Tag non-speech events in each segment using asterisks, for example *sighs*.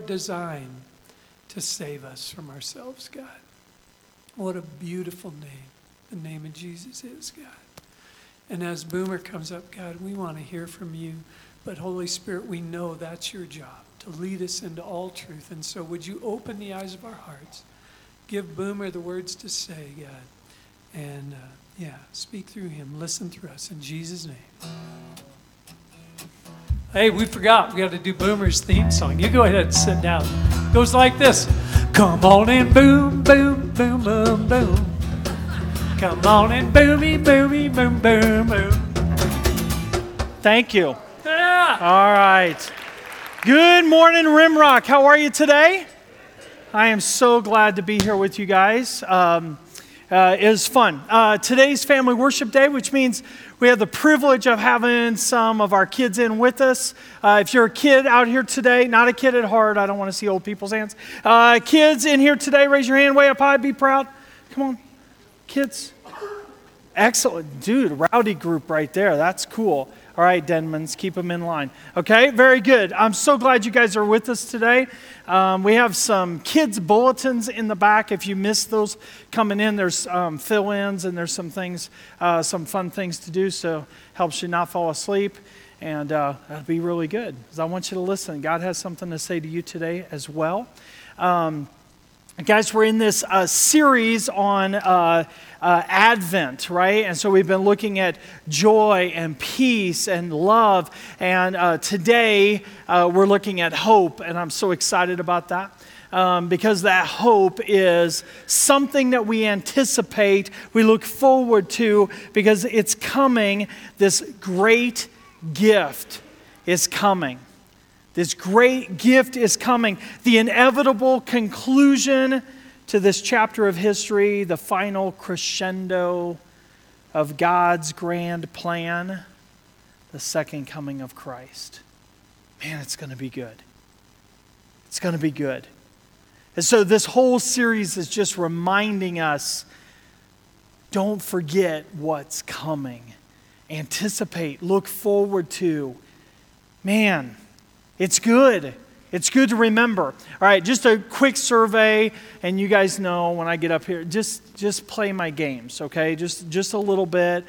design to save us from ourselves, God. What a beautiful name the name of Jesus is, God. And as Boomer comes up, God, we want to hear from you. But Holy Spirit, we know that's your job to lead us into all truth. And so would you open the eyes of our hearts? Give Boomer the words to say, God. And uh, yeah, speak through him. Listen through us. In Jesus' name. Hey, we forgot. We got to do Boomer's theme song. You go ahead and sit down. It goes like this Come on in, boom, boom, boom, boom, boom. Come on in, boomy, boomy, boom, boom, boom. Thank you. Yeah. All right. Good morning, Rimrock. How are you today? I am so glad to be here with you guys. Um, uh, it was fun. Uh, today's Family Worship Day, which means we have the privilege of having some of our kids in with us. Uh, if you're a kid out here today, not a kid at heart, I don't want to see old people's hands. Uh, kids in here today, raise your hand way up high, be proud. Come on, kids. Excellent. Dude, rowdy group right there. That's cool. All right, Denmans, keep them in line. Okay, very good. I'm so glad you guys are with us today. Um, we have some kids' bulletins in the back. If you missed those coming in, there's um, fill ins and there's some things, uh, some fun things to do, so helps you not fall asleep. And uh, that'd be really good because I want you to listen. God has something to say to you today as well. Um, Guys, we're in this uh, series on uh, uh, Advent, right? And so we've been looking at joy and peace and love. And uh, today uh, we're looking at hope. And I'm so excited about that. Um, because that hope is something that we anticipate, we look forward to, because it's coming. This great gift is coming. This great gift is coming. The inevitable conclusion to this chapter of history, the final crescendo of God's grand plan, the second coming of Christ. Man, it's going to be good. It's going to be good. And so, this whole series is just reminding us don't forget what's coming. Anticipate, look forward to. Man, it's good. It's good to remember. All right, just a quick survey, and you guys know when I get up here, just just play my games, okay? Just just a little bit.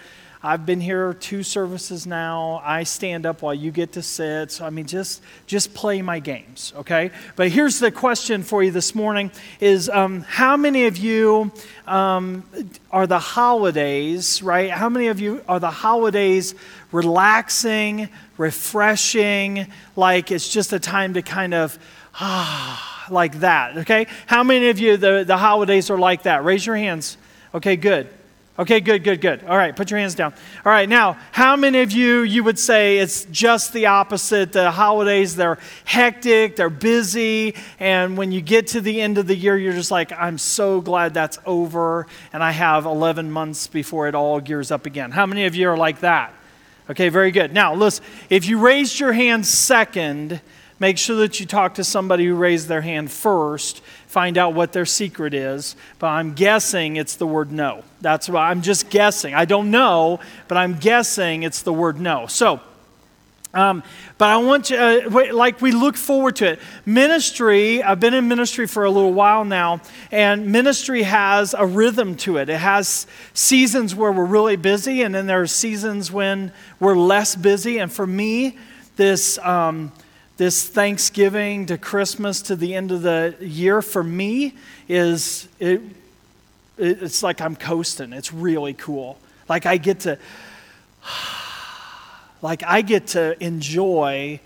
I've been here two services now. I stand up while you get to sit. So I mean, just just play my games, okay? But here's the question for you this morning: Is um, how many of you um, are the holidays right? How many of you are the holidays relaxing? refreshing, like it's just a time to kind of, ah, like that, okay? How many of you, the, the holidays are like that? Raise your hands. Okay, good. Okay, good, good, good. All right, put your hands down. All right, now, how many of you you would say it's just the opposite? The holidays, they're hectic, they're busy, and when you get to the end of the year, you're just like, I'm so glad that's over, and I have 11 months before it all gears up again. How many of you are like that? Okay, very good. Now, listen, if you raised your hand second, make sure that you talk to somebody who raised their hand first, find out what their secret is. But I'm guessing it's the word no. That's why I'm just guessing. I don't know, but I'm guessing it's the word no. So, um, but I want you, uh, like we look forward to it. Ministry, I've been in ministry for a little while now, and ministry has a rhythm to it. It has seasons where we're really busy, and then there are seasons when we're less busy. And for me, this, um, this Thanksgiving to Christmas to the end of the year, for me, is it, it's like I'm coasting. It's really cool. Like I get to *sighs* like I get to enjoy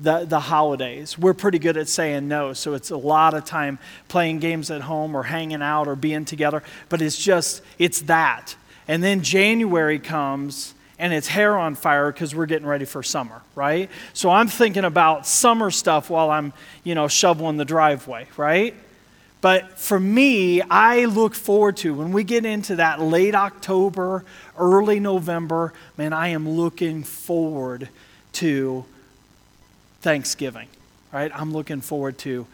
the, the holidays. We're pretty good at saying no, so it's a lot of time playing games at home or hanging out or being together, but it's just, it's that. And then January comes and it's hair on fire because we're getting ready for summer, right? So I'm thinking about summer stuff while I'm, you know, shoveling the driveway, right? But for me, I look forward to when we get into that late October, early November, man, I am looking forward to Thanksgiving, right? I'm looking forward to,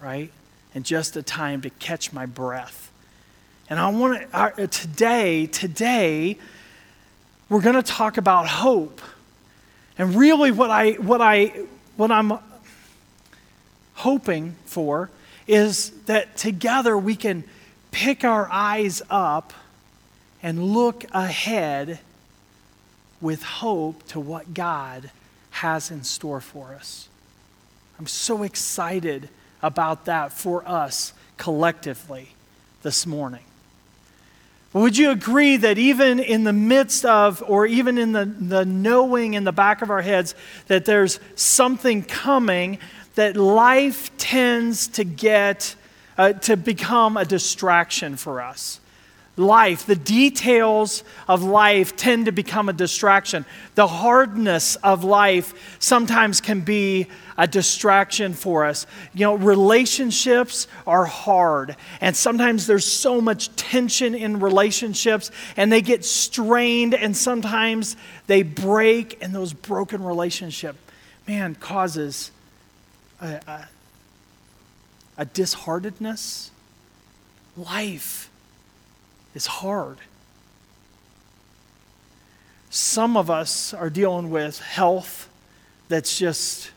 right? And just a time to catch my breath. And I want to, uh, today, today, we're going to talk about hope. And really, what I, what I, what I'm hoping for is that together we can pick our eyes up and look ahead with hope to what God has in store for us. I'm so excited about that for us collectively this morning. Would you agree that even in the midst of, or even in the, the knowing in the back of our heads that there's something coming, that life tends to get, uh, to become a distraction for us? life, the details of life tend to become a distraction. The hardness of life sometimes can be a distraction for us. You know, relationships are hard, and sometimes there's so much tension in relationships, and they get strained, and sometimes they break, and those broken relationship, man, causes a, a, a disheartedness. Life is hard. Some of us are dealing with health that's just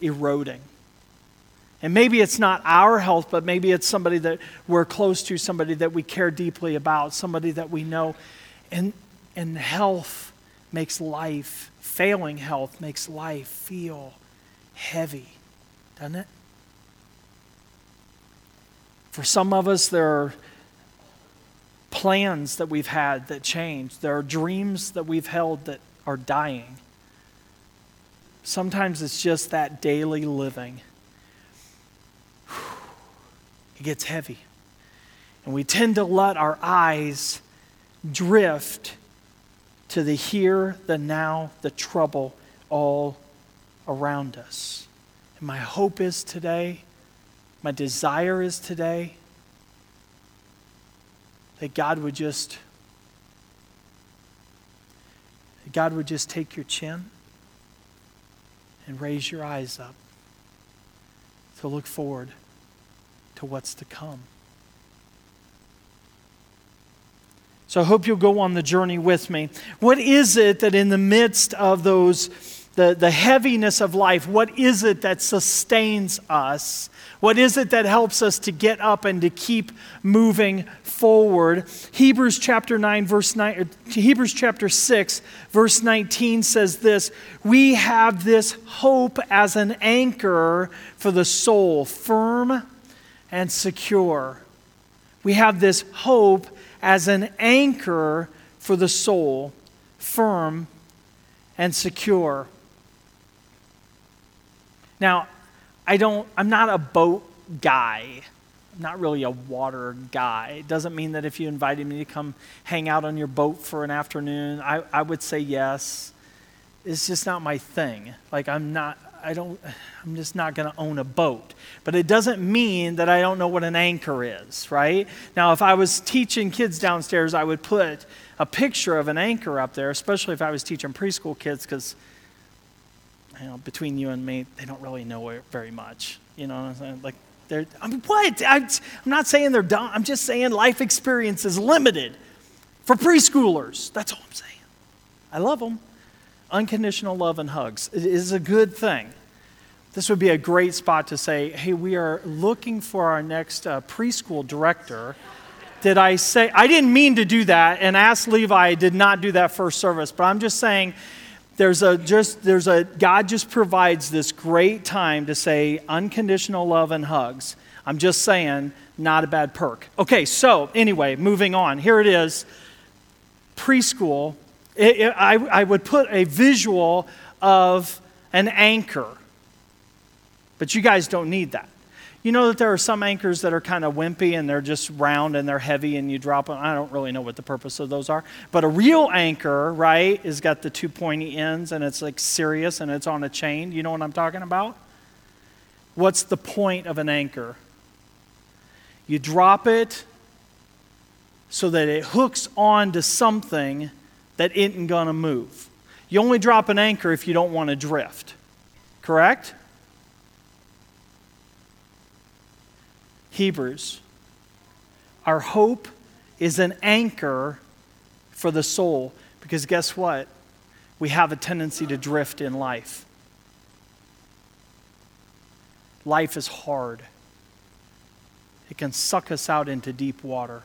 eroding. And maybe it's not our health, but maybe it's somebody that we're close to, somebody that we care deeply about, somebody that we know. And, and health makes life, failing health makes life feel heavy, doesn't it? For some of us, there are plans that we've had that change. There are dreams that we've held that are dying. Sometimes it's just that daily living. *sighs* It gets heavy. And we tend to let our eyes drift to the here, the now, the trouble all around us. And my hope is today, my desire is today that God would just that God would just take your chin and raise your eyes up to look forward to what's to come. So I hope you'll go on the journey with me. What is it that in the midst of those the, the heaviness of life, what is it that sustains us? What is it that helps us to get up and to keep moving forward? Hebrews chapter 9 verse 9 er, Hebrews chapter 6 verse 19 says this, we have this hope as an anchor for the soul, firm and secure. We have this hope as an anchor for the soul, firm and secure. Now, I don't, I'm not a boat guy. I'm not really a water guy. It doesn't mean that if you invited me to come hang out on your boat for an afternoon, I, I would say yes. It's just not my thing. Like, I'm not, I don't, I'm just not going to own a boat. But it doesn't mean that I don't know what an anchor is, right? Now, if I was teaching kids downstairs, I would put a picture of an anchor up there, especially if I was teaching preschool kids, because you know, between you and me, they don't really know very much. You know what I'm saying? Like, they're, I mean, what? I'm, I'm not saying they're dumb. I'm just saying life experience is limited for preschoolers. That's all I'm saying. I love them. Unconditional love and hugs it is a good thing. This would be a great spot to say, hey, we are looking for our next uh, preschool director. Did I say, I didn't mean to do that, and ask Levi, I did not do that first service, but I'm just saying, there's a just there's a God just provides this great time to say unconditional love and hugs. I'm just saying, not a bad perk. Okay, so anyway, moving on. Here it is. Preschool. It, it, I, I would put a visual of an anchor, but you guys don't need that. You know that there are some anchors that are kind of wimpy and they're just round and they're heavy and you drop them. I don't really know what the purpose of those are. But a real anchor, right, is got the two pointy ends and it's like serious and it's on a chain. You know what I'm talking about? What's the point of an anchor? You drop it so that it hooks on to something that isn't going to move. You only drop an anchor if you don't want to drift. Correct? Hebrews. Our hope is an anchor for the soul because guess what? We have a tendency to drift in life. life is hard. It can suck us out into deep water.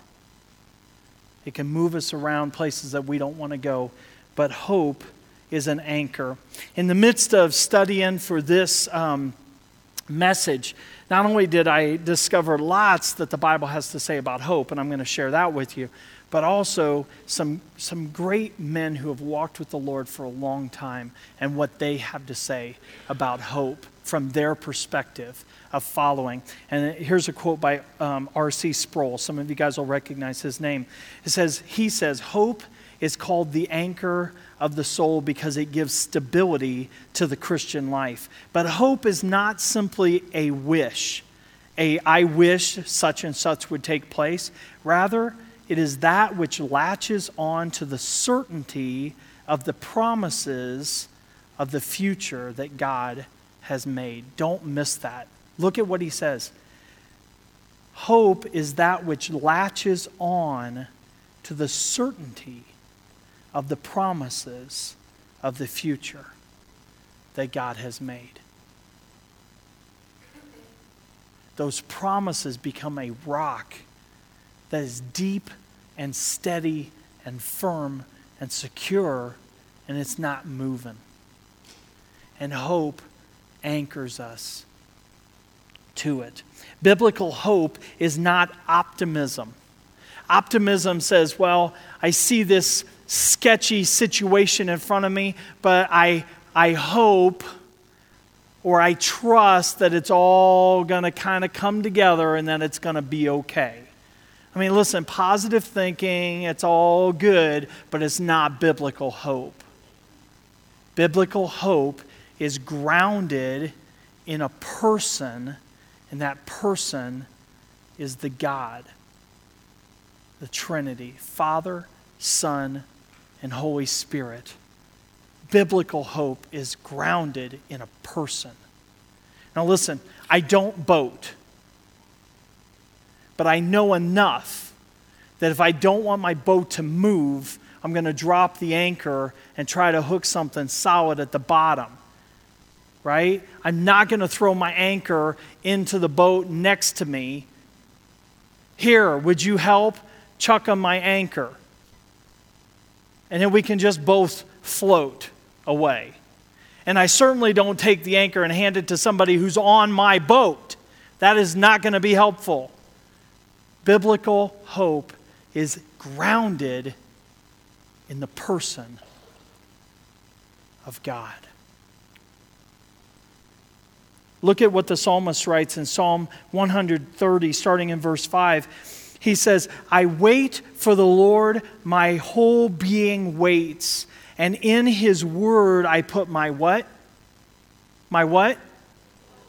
It can move us around places that we don't want to go. But hope is an anchor. In the midst of studying for this um, message, not only did I discover lots that the Bible has to say about hope, and I'm going to share that with you, but also some, some great men who have walked with the Lord for a long time and what they have to say about hope from their perspective of following. And here's a quote by um, R.C. Sproul. Some of you guys will recognize his name. It says, He says, Hope is called the anchor of the soul because it gives stability to the Christian life. But hope is not simply a wish, a I wish such and such would take place. Rather, it is that which latches on to the certainty of the promises of the future that God has made. Don't miss that. Look at what he says. Hope is that which latches on to the certainty of the promises of the future that God has made. Those promises become a rock that is deep and steady and firm and secure, and it's not moving. And hope anchors us to it. Biblical hope is not optimism. Optimism says, well, I see this sketchy situation in front of me, but I, I hope or I trust that it's all going to kind of come together and that it's going to be okay. I mean, listen, positive thinking, it's all good, but it's not biblical hope. Biblical hope is grounded in a person, and that person is the God, the Trinity Father, Son, and Holy Spirit. Biblical hope is grounded in a person. Now, listen, I don't boat, but I know enough that if I don't want my boat to move, I'm going to drop the anchor and try to hook something solid at the bottom. Right? I'm not going to throw my anchor into the boat next to me. Here, would you help? Chuck on my anchor and then we can just both float away. And I certainly don't take the anchor and hand it to somebody who's on my boat. That is not going to be helpful. Biblical hope is grounded in the person of God. Look at what the psalmist writes in Psalm 130, starting in verse 5. He says, I wait for the Lord, my whole being waits. And in his word I put my what? My what?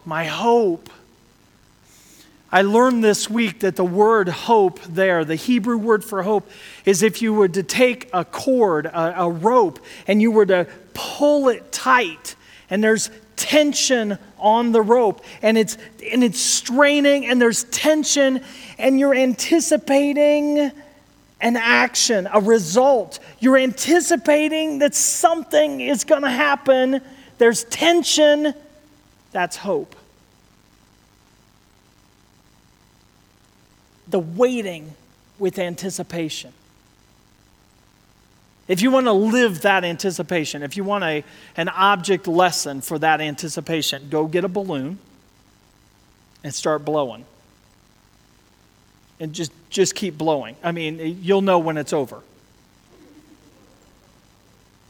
My hope. I learned this week that the word hope there, the Hebrew word for hope, is if you were to take a cord, a, a rope, and you were to pull it tight, and there's tension on the rope and it's and it's straining and there's tension and you're anticipating an action, a result. You're anticipating that something is going to happen. There's tension. That's hope. The waiting with anticipation. If you want to live that anticipation, if you want a, an object lesson for that anticipation, go get a balloon and start blowing. And just, just keep blowing. I mean, you'll know when it's over.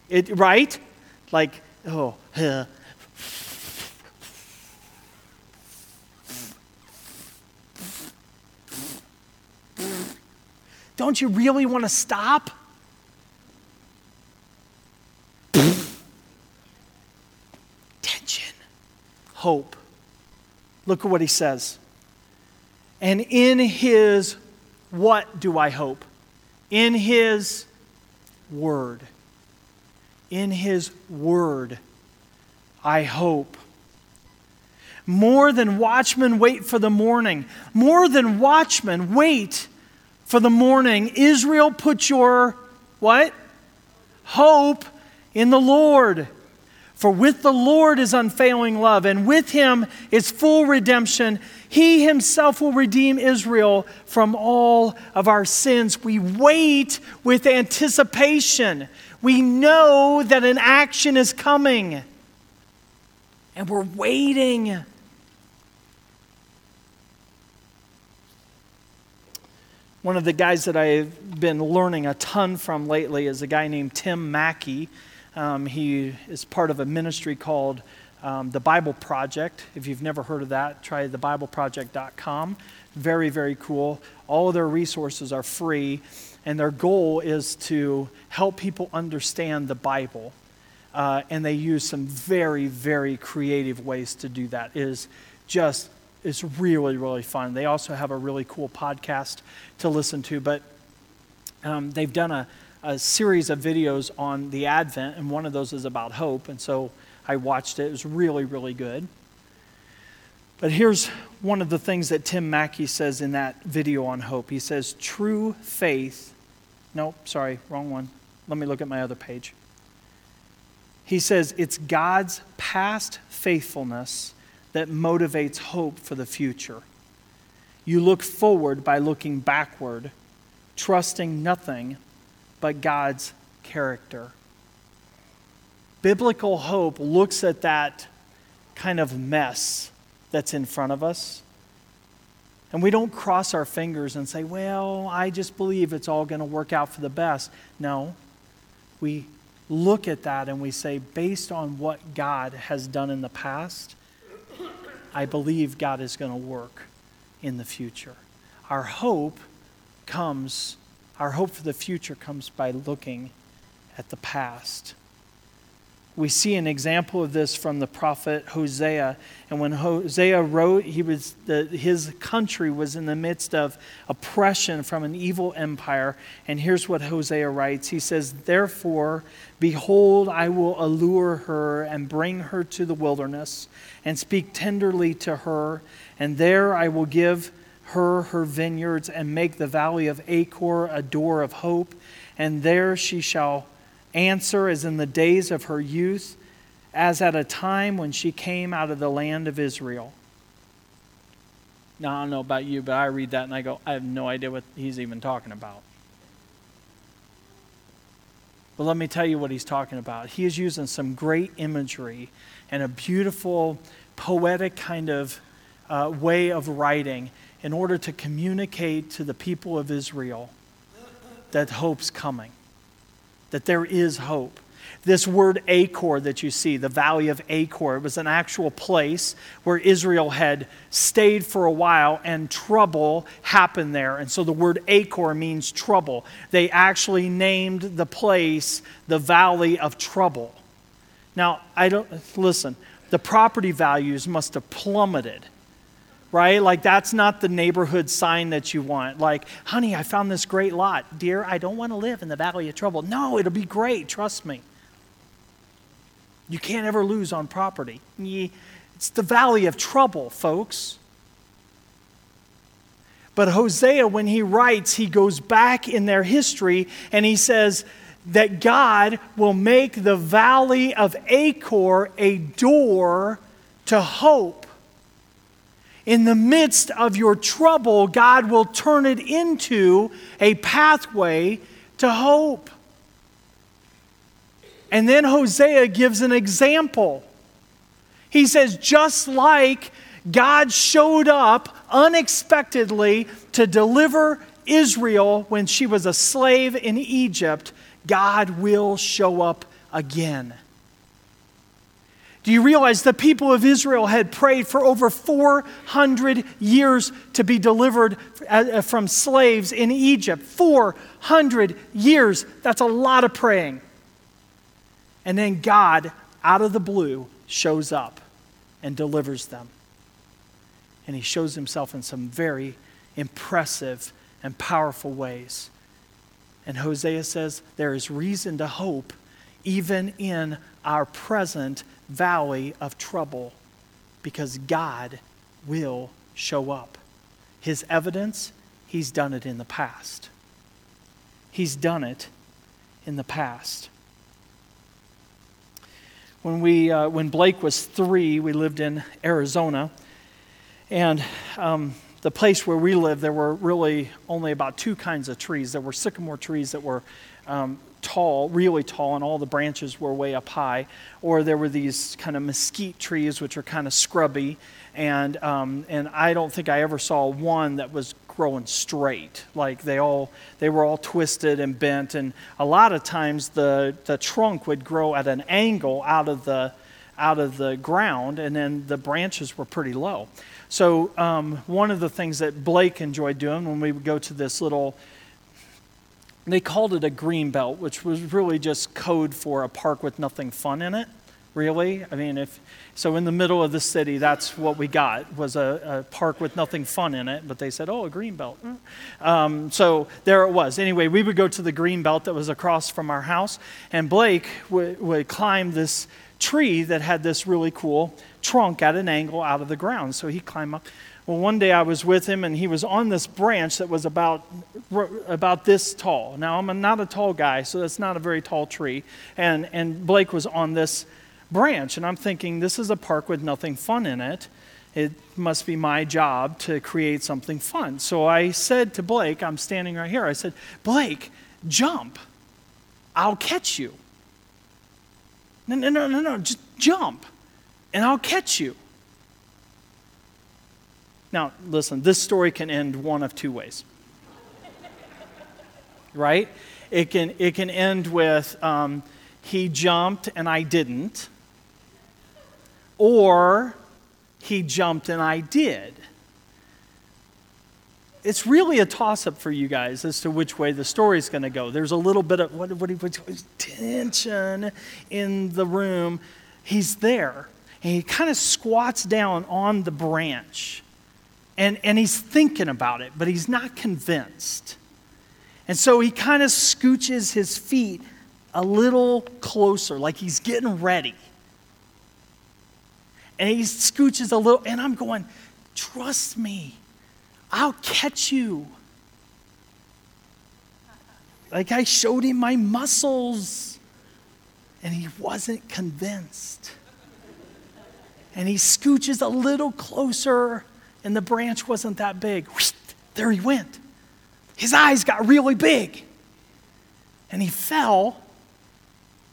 It, right? Like, oh, uh, Don't you really want to stop? Hope. Look at what he says. And in his what do I hope? In his word. In his word, I hope. More than watchmen wait for the morning. More than watchmen wait for the morning. Israel, put your what? Hope in the Lord. For with the Lord is unfailing love, and with him is full redemption. He himself will redeem Israel from all of our sins. We wait with anticipation. We know that an action is coming, and we're waiting. One of the guys that I've been learning a ton from lately is a guy named Tim Mackie. Um, he is part of a ministry called um, the Bible Project. If you've never heard of that, try thebibleproject.com. Very, very cool. All of their resources are free, and their goal is to help people understand the Bible. Uh, and they use some very, very creative ways to do that. It is just, it's really, really fun. They also have a really cool podcast to listen to, but um, they've done a a series of videos on the Advent, and one of those is about hope. And so I watched it. It was really, really good. But here's one of the things that Tim Mackie says in that video on hope. He says, True faith. Nope, sorry, wrong one. Let me look at my other page. He says, It's God's past faithfulness that motivates hope for the future. You look forward by looking backward, trusting nothing but God's character. Biblical hope looks at that kind of mess that's in front of us. And we don't cross our fingers and say, well, I just believe it's all going to work out for the best. No. We look at that and we say, based on what God has done in the past, I believe God is going to work in the future. Our hope comes our hope for the future comes by looking at the past. We see an example of this from the prophet Hosea. And when Hosea wrote, he was the, his country was in the midst of oppression from an evil empire. And here's what Hosea writes He says, Therefore, behold, I will allure her and bring her to the wilderness and speak tenderly to her. And there I will give her her vineyards and make the valley of Achor a door of hope. And there she shall answer as in the days of her youth, as at a time when she came out of the land of Israel. Now, I don't know about you, but I read that and I go, I have no idea what he's even talking about. But let me tell you what he's talking about. He is using some great imagery and a beautiful, poetic kind of uh, way of writing in order to communicate to the people of Israel that hope's coming, that there is hope. This word Achor that you see, the valley of Achor, it was an actual place where Israel had stayed for a while and trouble happened there. And so the word Achor means trouble. They actually named the place the valley of trouble. Now, I don't, listen, the property values must have plummeted right? Like, that's not the neighborhood sign that you want. Like, honey, I found this great lot. Dear, I don't want to live in the valley of trouble. No, it'll be great. Trust me. You can't ever lose on property. It's the valley of trouble, folks. But Hosea, when he writes, he goes back in their history and he says that God will make the valley of Achor a door to hope in the midst of your trouble, God will turn it into a pathway to hope. And then Hosea gives an example. He says, just like God showed up unexpectedly to deliver Israel when she was a slave in Egypt, God will show up again. Do you realize the people of Israel had prayed for over 400 years to be delivered uh, from slaves in Egypt? 400 years. That's a lot of praying. And then God, out of the blue, shows up and delivers them. And he shows himself in some very impressive and powerful ways. And Hosea says there is reason to hope even in our present valley of trouble because God will show up. His evidence, He's done it in the past. He's done it in the past. when, we, uh, when Blake was three, we lived in Arizona. And um, the place where we lived, there were really only about two kinds of trees. There were sycamore trees that were um, tall, really tall, and all the branches were way up high. Or there were these kind of mesquite trees, which are kind of scrubby. And, um, and I don't think I ever saw one that was growing straight. Like they all, they were all twisted and bent. And a lot of times the, the trunk would grow at an angle out of the, out of the ground, and then the branches were pretty low. So, um, one of the things that Blake enjoyed doing when we would go to this little they called it a green belt, which was really just code for a park with nothing fun in it. Really, I mean, if so, in the middle of the city, that's what we got was a, a park with nothing fun in it. But they said, "Oh, a green belt." Um, so there it was. Anyway, we would go to the green belt that was across from our house, and Blake would, would climb this tree that had this really cool trunk at an angle out of the ground. So he climbed up. Well, one day I was with him, and he was on this branch that was about, about this tall. Now, I'm not a tall guy, so that's not a very tall tree. And, and Blake was on this branch, and I'm thinking, this is a park with nothing fun in it. It must be my job to create something fun. So I said to Blake, I'm standing right here, I said, Blake, jump. I'll catch you. No, no, no, no, no, just jump, and I'll catch you. Now, listen, this story can end one of two ways. right? It can, it can end with um, he jumped and I didn't, or he jumped and I did. It's really a toss up for you guys as to which way the story's going to go. There's a little bit of what, what, what, tension in the room. He's there, and he kind of squats down on the branch and, and he's thinking about it, but he's not convinced. And so he kind of scooches his feet a little closer, like he's getting ready. And he scooches a little, and I'm going, Trust me, I'll catch you. Like I showed him my muscles, and he wasn't convinced. And he scooches a little closer and the branch wasn't that big. *sniffs* There he went. His eyes got really big. And he fell,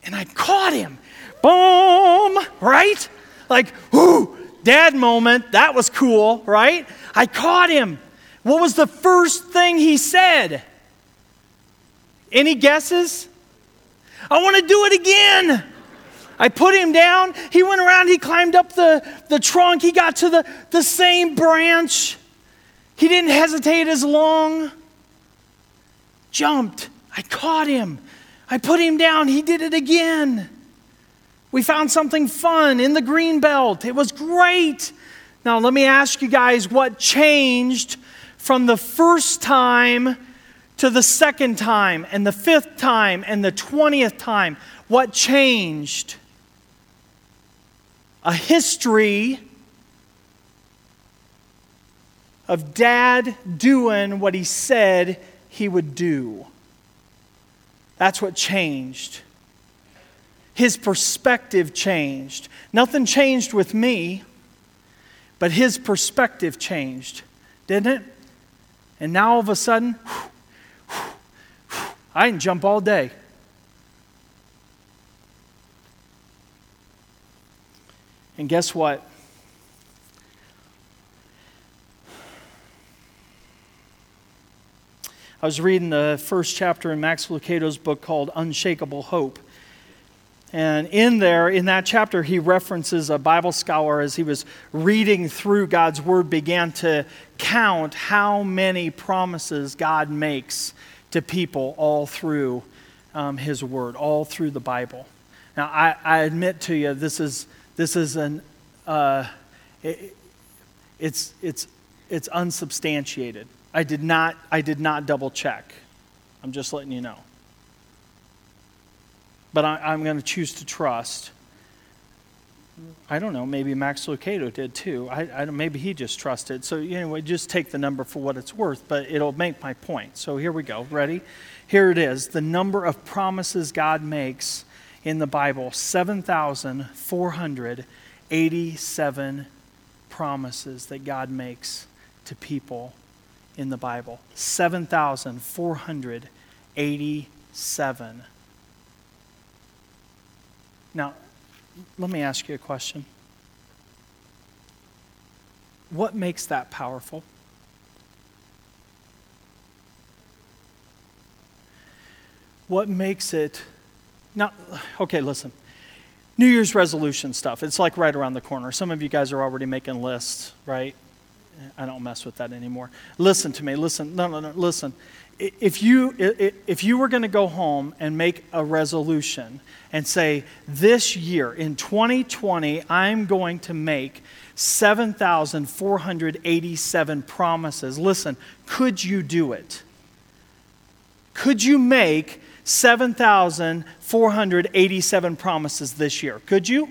and I caught him. Boom! Right? Like, whoo, dad moment. That was cool, right? I caught him. What was the first thing he said? Any guesses? I want to do it again. I put him down. He went around, he climbed up the, the trunk, he got to the, the same branch. He didn't hesitate as long. Jumped. I caught him. I put him down. He did it again. We found something fun in the green belt. It was great. Now, let me ask you guys what changed from the first time to the second time, and the fifth time, and the twentieth time. What changed? A history of dad doing what he said he would do. That's what changed. His perspective changed. Nothing changed with me, but his perspective changed, didn't it? And now all of a sudden, *sighs* *sighs* *sighs* I can jump all day. And guess what? I was reading the first chapter in Max Lucado's book called Unshakable Hope. And in there, in that chapter, he references a Bible scholar as he was reading through God's Word, began to count how many promises God makes to people all through um, His Word, all through the Bible. Now, I, I admit to you, this is this is an, uh, it, it's, it's, it's unsubstantiated. I did not, I did not double check. I'm just letting you know. But I, am going to choose to trust. I don't know, maybe Max Lucado did too. I, I, maybe he just trusted. So, anyway, just take the number for what it's worth, but it'll make my point. So, here we go. Ready? Here it is the number of promises God makes in the Bible 7,487 promises that God makes to people in the Bible. 7,487. Now, let me ask you a question. What makes that powerful? What makes it now okay, listen. New Year's resolution stuff. It's like right around the corner. Some of you guys are already making lists, right? I don't mess with that anymore. Listen to me. Listen. No, no, no. Listen. If you if you were going to go home and make a resolution and say this year in 2020 I'm going to make 7,487 promises. Listen, could you do it? Could you make 7,487 promises this year? Could you?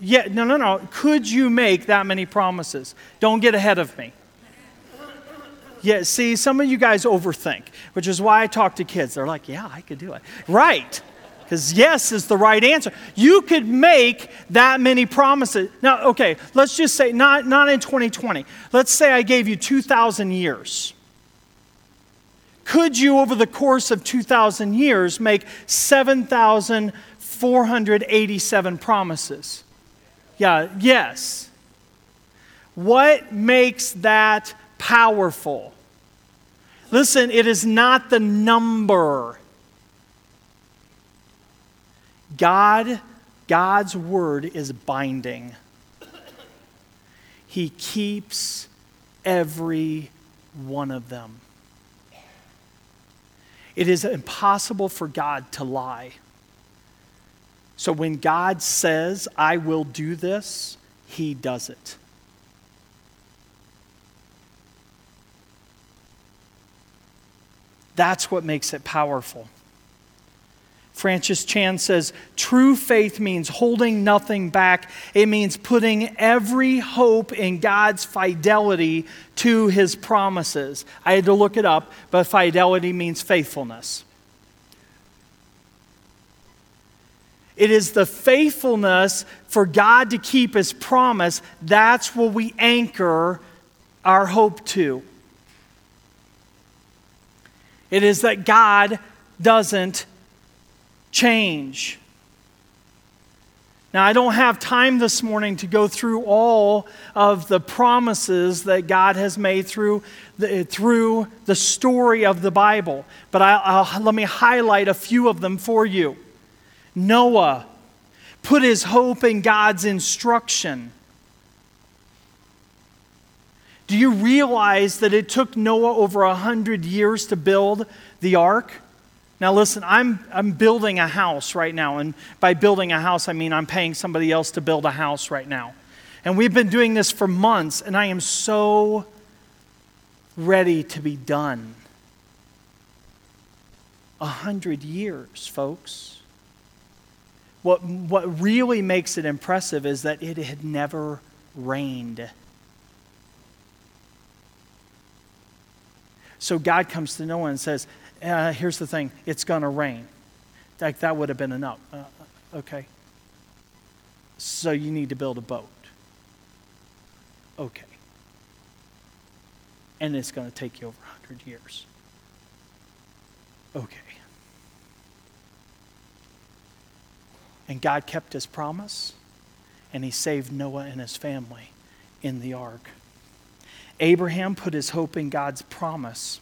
Yeah, no, no, no. Could you make that many promises? Don't get ahead of me. Yeah, see, some of you guys overthink, which is why I talk to kids. They're like, yeah, I could do it. Right because yes is the right answer. You could make that many promises. Now, okay, let's just say, not, not in 2020. Let's say I gave you 2,000 years. Could you, over the course of 2,000 years, make 7,487 promises? Yeah, yes. What makes that powerful? Listen, it is not the number God, God's word is binding. He keeps every one of them. It is impossible for God to lie. So when God says, I will do this, he does it. That's what makes it powerful. Francis Chan says true faith means holding nothing back. It means putting every hope in God's fidelity to his promises. I had to look it up, but fidelity means faithfulness. It is the faithfulness for God to keep his promise. That's what we anchor our hope to. It is that God doesn't change. Now, I don't have time this morning to go through all of the promises that God has made through the, through the story of the Bible, but I, I'll, let me highlight a few of them for you. Noah put his hope in God's instruction. Do you realize that it took Noah over a hundred years to build the ark? Now, listen, I'm, I'm building a house right now. And by building a house, I mean I'm paying somebody else to build a house right now. And we've been doing this for months, and I am so ready to be done. A hundred years, folks. What, what really makes it impressive is that it had never rained. So God comes to Noah and says, uh, here's the thing it's going to rain. Like, that would have been enough. Uh, uh, okay. So you need to build a boat. Okay. And it's going to take you over 100 years. Okay. And God kept his promise, and he saved Noah and his family in the ark. Abraham put his hope in God's promise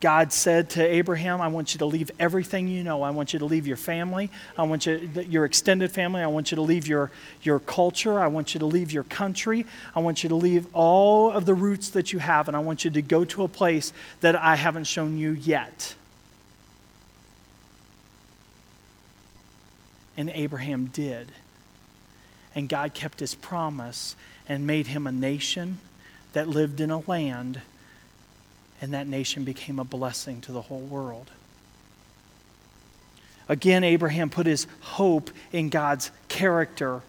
God said to Abraham, I want you to leave everything you know. I want you to leave your family. I want you, your extended family. I want you to leave your, your culture. I want you to leave your country. I want you to leave all of the roots that you have, and I want you to go to a place that I haven't shown you yet. And Abraham did. And God kept his promise and made him a nation that lived in a land and that nation became a blessing to the whole world. Again, Abraham put his hope in God's character.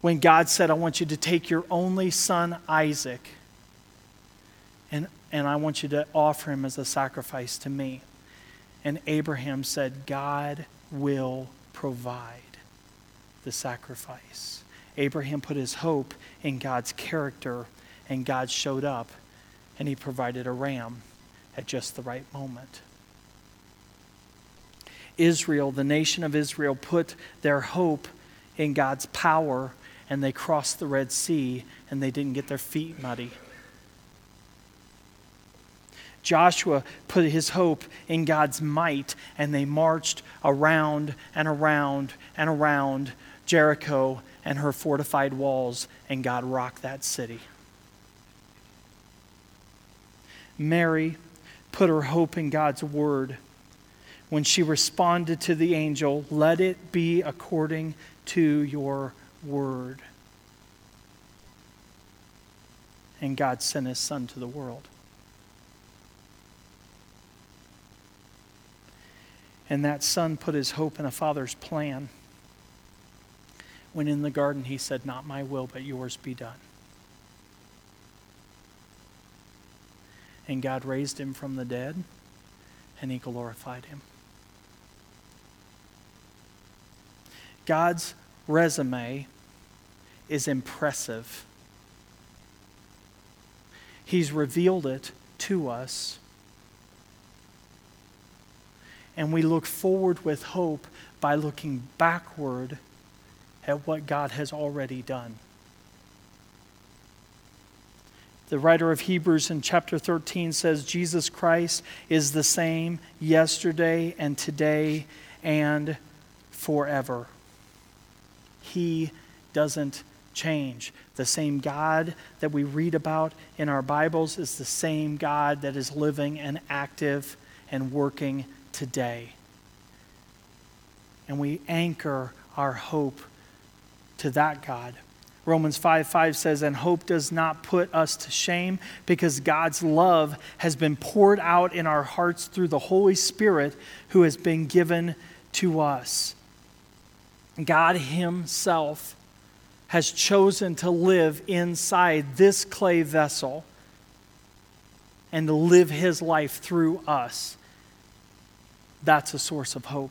When God said, I want you to take your only son, Isaac, and, and I want you to offer him as a sacrifice to me. And Abraham said, God will provide the sacrifice. Abraham put his hope in God's character, and God showed up, and he provided a ram at just the right moment. Israel, the nation of Israel, put their hope in God's power, and they crossed the Red Sea, and they didn't get their feet muddy. Joshua put his hope in God's might, and they marched around and around and around Jericho and her fortified walls, and God rocked that city. Mary put her hope in God's word when she responded to the angel, Let it be according to your word. And God sent his son to the world. And that son put his hope in a father's plan. When in the garden he said, Not my will, but yours be done. And God raised him from the dead, and he glorified him. God's resume is impressive. He's revealed it to us and we look forward with hope by looking backward at what God has already done. The writer of Hebrews in chapter 13 says Jesus Christ is the same yesterday and today and forever. He doesn't change. The same God that we read about in our Bibles is the same God that is living and active and working today. And we anchor our hope to that God. Romans 5 5 says, And hope does not put us to shame because God's love has been poured out in our hearts through the Holy Spirit who has been given to us. God Himself has chosen to live inside this clay vessel and to live His life through us that's a source of hope.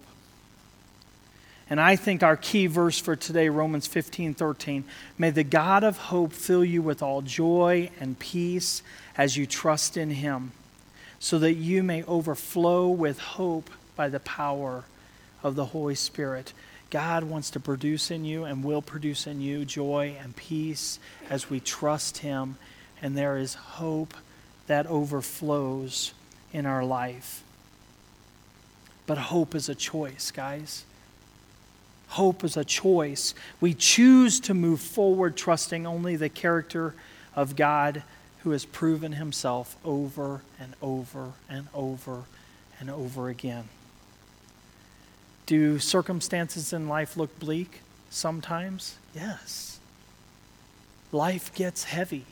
And I think our key verse for today, Romans 15 13, may the God of hope fill you with all joy and peace as you trust in him, so that you may overflow with hope by the power of the Holy Spirit. God wants to produce in you and will produce in you joy and peace as we trust him, and there is hope that overflows in our life. But hope is a choice, guys. Hope is a choice. We choose to move forward trusting only the character of God who has proven himself over and over and over and over again. Do circumstances in life look bleak sometimes? Yes. Life gets heavy.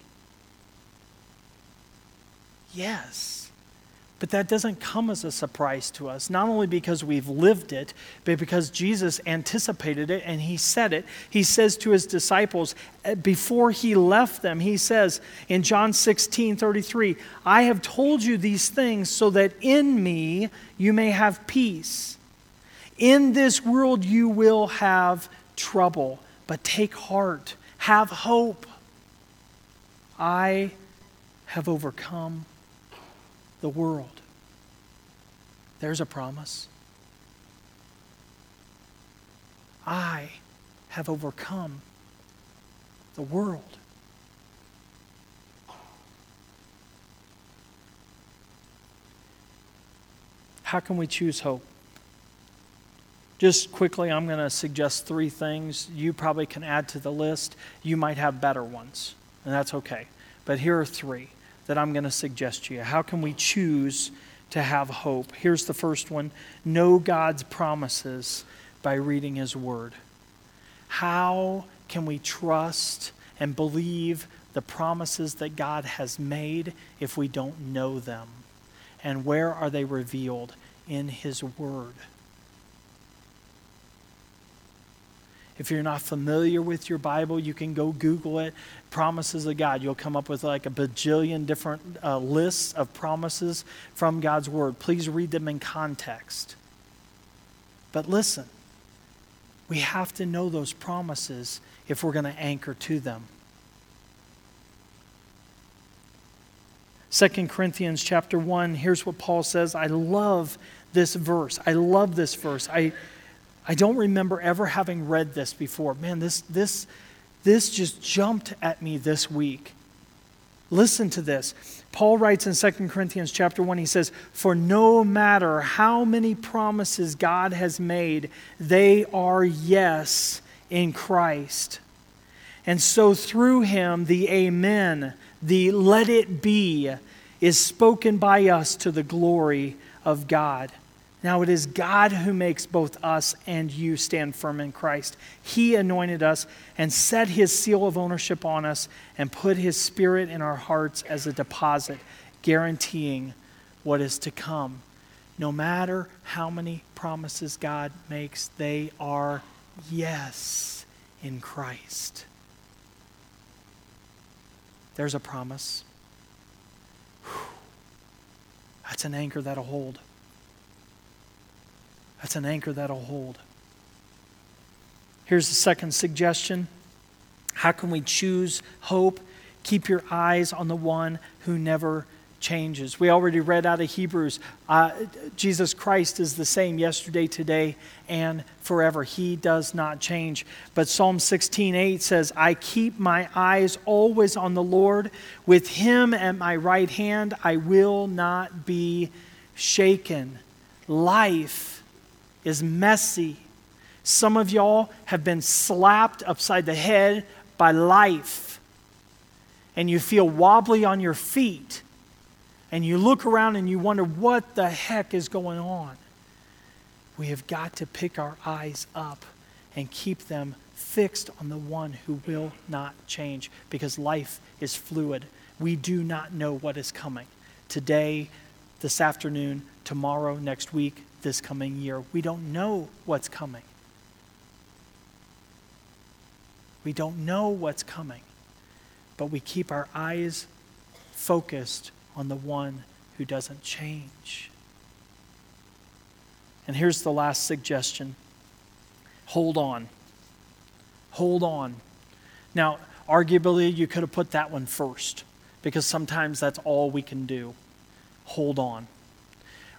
Yes. But that doesn't come as a surprise to us, not only because we've lived it, but because Jesus anticipated it and he said it. He says to his disciples uh, before he left them, he says in John 16 33, I have told you these things so that in me you may have peace. In this world you will have trouble, but take heart, have hope. I have overcome the world. There's a promise. I have overcome the world. How can we choose hope? Just quickly, I'm going to suggest three things. You probably can add to the list. You might have better ones, and that's okay. But here are three that I'm going to suggest to you. How can we choose to have hope? Here's the first one know God's promises by reading His Word. How can we trust and believe the promises that God has made if we don't know them? And where are they revealed? In His Word. If you're not familiar with your Bible, you can go Google it. Promises of God. You'll come up with like a bajillion different uh, lists of promises from God's Word. Please read them in context. But listen, we have to know those promises if we're going to anchor to them. 2 Corinthians chapter 1, here's what Paul says. I love this verse. I love this verse. I, I don't remember ever having read this before. Man, this, this, this just jumped at me this week. Listen to this. Paul writes in 2 Corinthians chapter 1, he says, For no matter how many promises God has made, they are yes in Christ. And so through him, the Amen, the let it be, is spoken by us to the glory of God. Now it is God who makes both us and you stand firm in Christ. He anointed us and set his seal of ownership on us and put his spirit in our hearts as a deposit, guaranteeing what is to come. No matter how many promises God makes, they are yes in Christ. There's a promise. That's an anchor that'll hold. That's an anchor that'll hold. Here's the second suggestion How can we choose hope? Keep your eyes on the one who never changes. We already read out of Hebrews uh, Jesus Christ is the same yesterday, today, and forever. He does not change. But Psalm 16:8 says, I keep my eyes always on the Lord. With him at my right hand, I will not be shaken. Life is messy. Some of y'all have been slapped upside the head by life, and you feel wobbly on your feet and you look around and you wonder what the heck is going on. We have got to pick our eyes up and keep them fixed on the one who will not change because life is fluid. We do not know what is coming today, this afternoon, tomorrow, next week, this coming year. We don't know what's coming. We don't know what's coming, but we keep our eyes focused on the one who doesn't change. And here's the last suggestion hold on. Hold on. Now, arguably, you could have put that one first because sometimes that's all we can do. Hold on.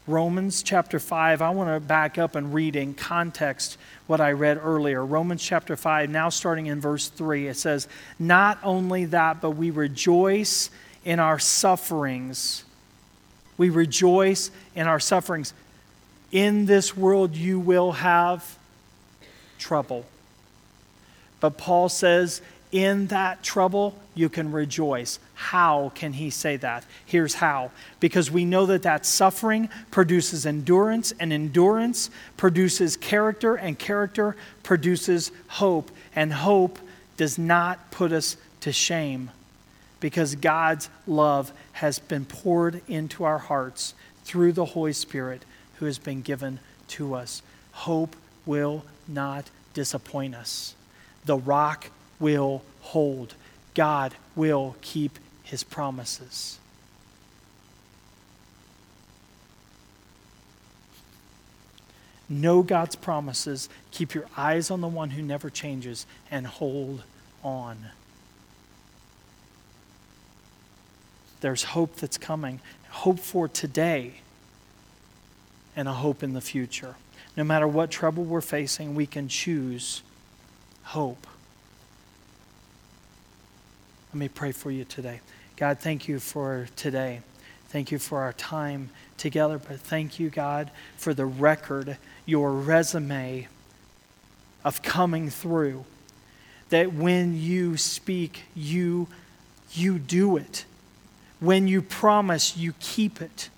Romans chapter 5, I want to back up and read in context what I read earlier. Romans chapter 5, now starting in verse 3, it says, Not only that, but we rejoice in our sufferings. We rejoice in our sufferings. In this world, you will have trouble. But Paul says, in that trouble, you can rejoice. How can he say that? Here's how. Because we know that that suffering produces endurance, and endurance produces character, and character produces hope. And hope does not put us to shame because God's love has been poured into our hearts through the Holy Spirit who has been given to us. Hope will not disappoint us. The rock will hold. God will keep his promises. Know God's promises, keep your eyes on the one who never changes, and hold on. There's hope that's coming, hope for today, and a hope in the future. No matter what trouble we're facing, we can choose hope. Let me pray for you today. God, thank you for today. Thank you for our time together, but thank you, God, for the record, your resume of coming through. That when you speak, you, you do it. When you promise, you keep it.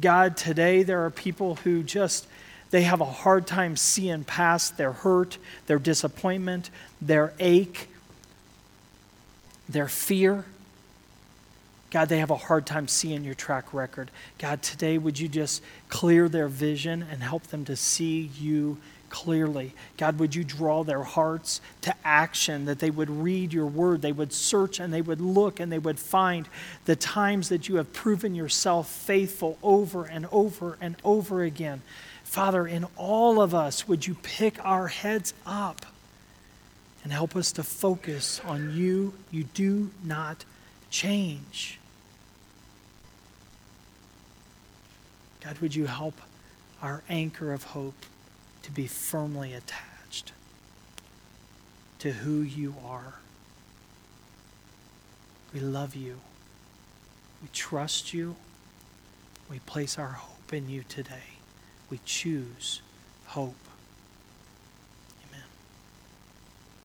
God, today there are people who just they have a hard time seeing past their hurt, their disappointment, their ache, their fear. God, they have a hard time seeing your track record. God, today would you just clear their vision and help them to see you clearly. God, would you draw their hearts to action, that they would read your word, they would search and they would look and they would find the times that you have proven yourself faithful over and over and over again. Father, in all of us, would you pick our heads up and help us to focus on you? You do not change. God, would you help our anchor of hope to be firmly attached to who you are? We love you. We trust you. We place our hope in you today. We choose hope.